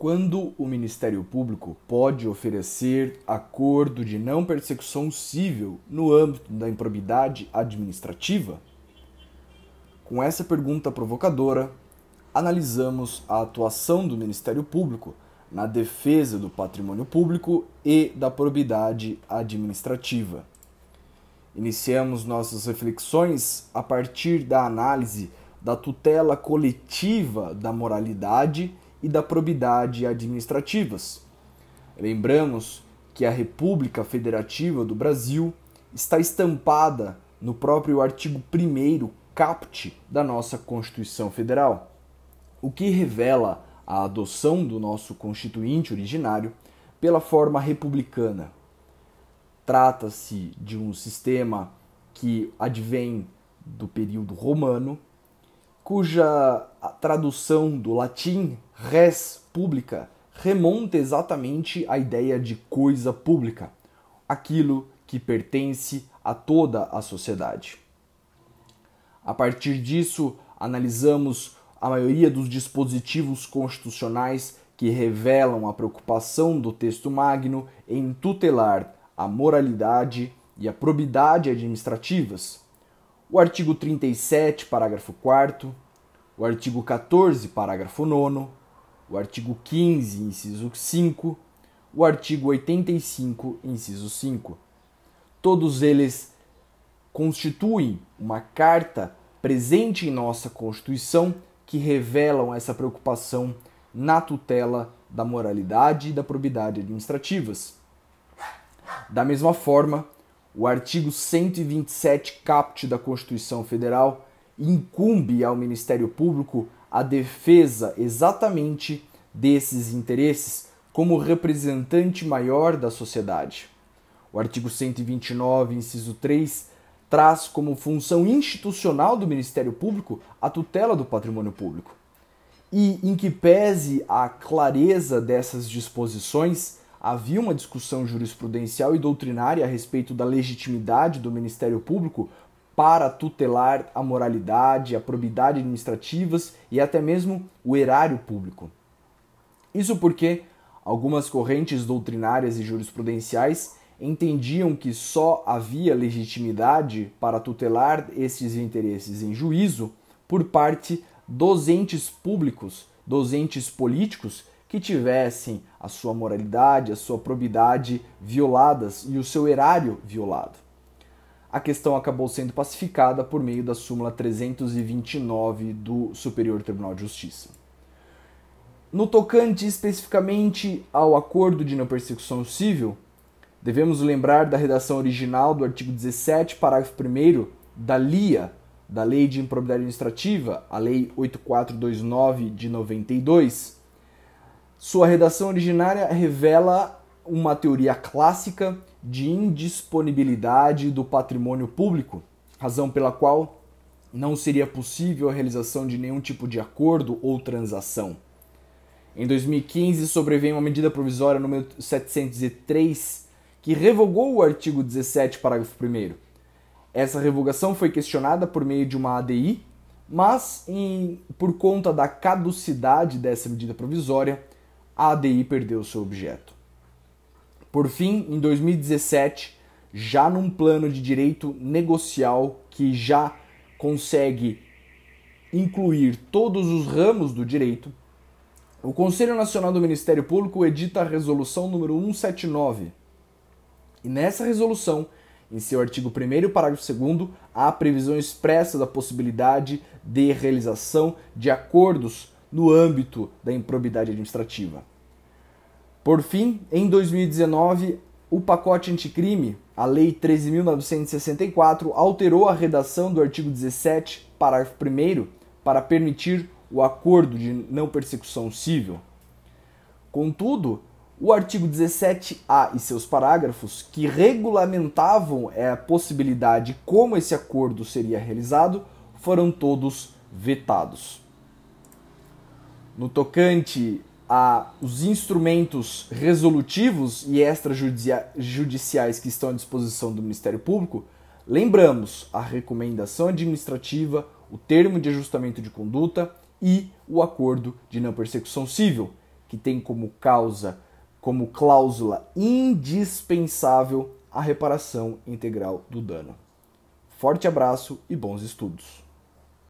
Quando o Ministério Público pode oferecer acordo de não persecução civil no âmbito da improbidade administrativa? Com essa pergunta provocadora, analisamos a atuação do Ministério Público na defesa do patrimônio público e da probidade administrativa. Iniciamos nossas reflexões a partir da análise da tutela coletiva da moralidade e da probidade administrativas. Lembramos que a República Federativa do Brasil está estampada no próprio artigo 1 caput da nossa Constituição Federal, o que revela a adoção do nosso constituinte originário pela forma republicana. Trata-se de um sistema que advém do período romano cuja tradução do latim res publica remonta exatamente à ideia de coisa pública, aquilo que pertence a toda a sociedade. A partir disso, analisamos a maioria dos dispositivos constitucionais que revelam a preocupação do texto magno em tutelar a moralidade e a probidade administrativas, o artigo 37, parágrafo 4, o artigo 14, parágrafo 9, o artigo 15, inciso 5, o artigo 85, inciso 5. Todos eles constituem uma carta presente em nossa Constituição que revelam essa preocupação na tutela da moralidade e da probidade administrativas. Da mesma forma, o artigo 127 caput da Constituição Federal incumbe ao Ministério Público a defesa exatamente desses interesses como representante maior da sociedade. O artigo 129, inciso 3, traz como função institucional do Ministério Público a tutela do patrimônio público. E, em que pese a clareza dessas disposições, havia uma discussão jurisprudencial e doutrinária a respeito da legitimidade do Ministério Público para tutelar a moralidade, a probidade administrativas e até mesmo o erário público. Isso porque algumas correntes doutrinárias e jurisprudenciais entendiam que só havia legitimidade para tutelar esses interesses em juízo por parte dos entes públicos, dos entes políticos que tivessem a sua moralidade, a sua probidade violadas e o seu erário violado. A questão acabou sendo pacificada por meio da súmula 329 do Superior Tribunal de Justiça. No tocante especificamente ao acordo de não persecução civil, devemos lembrar da redação original do artigo 17, parágrafo 1 da LIA, da Lei de Improbidade Administrativa, a Lei 8429 de 92, sua redação originária revela uma teoria clássica de indisponibilidade do patrimônio público, razão pela qual não seria possível a realização de nenhum tipo de acordo ou transação. Em 2015, sobreveio uma medida provisória número 703 que revogou o artigo 17, parágrafo 1. Essa revogação foi questionada por meio de uma ADI, mas em, por conta da caducidade dessa medida provisória, a ADI perdeu seu objeto. Por fim, em 2017, já num plano de direito negocial que já consegue incluir todos os ramos do direito, o Conselho Nacional do Ministério Público edita a resolução número 179. E nessa resolução, em seu artigo 1 parágrafo 2 há previsão expressa da possibilidade de realização de acordos no âmbito da improbidade administrativa. Por fim, em 2019, o pacote anticrime, a Lei 13.964, alterou a redação do artigo 17, parágrafo 1, para permitir o acordo de não persecução civil. Contudo, o artigo 17A e seus parágrafos, que regulamentavam a possibilidade como esse acordo seria realizado, foram todos vetados. No tocante a os instrumentos resolutivos e extrajudiciais que estão à disposição do Ministério Público, lembramos a recomendação administrativa, o termo de ajustamento de conduta e o acordo de não persecução civil, que tem como causa, como cláusula indispensável a reparação integral do dano. Forte abraço e bons estudos!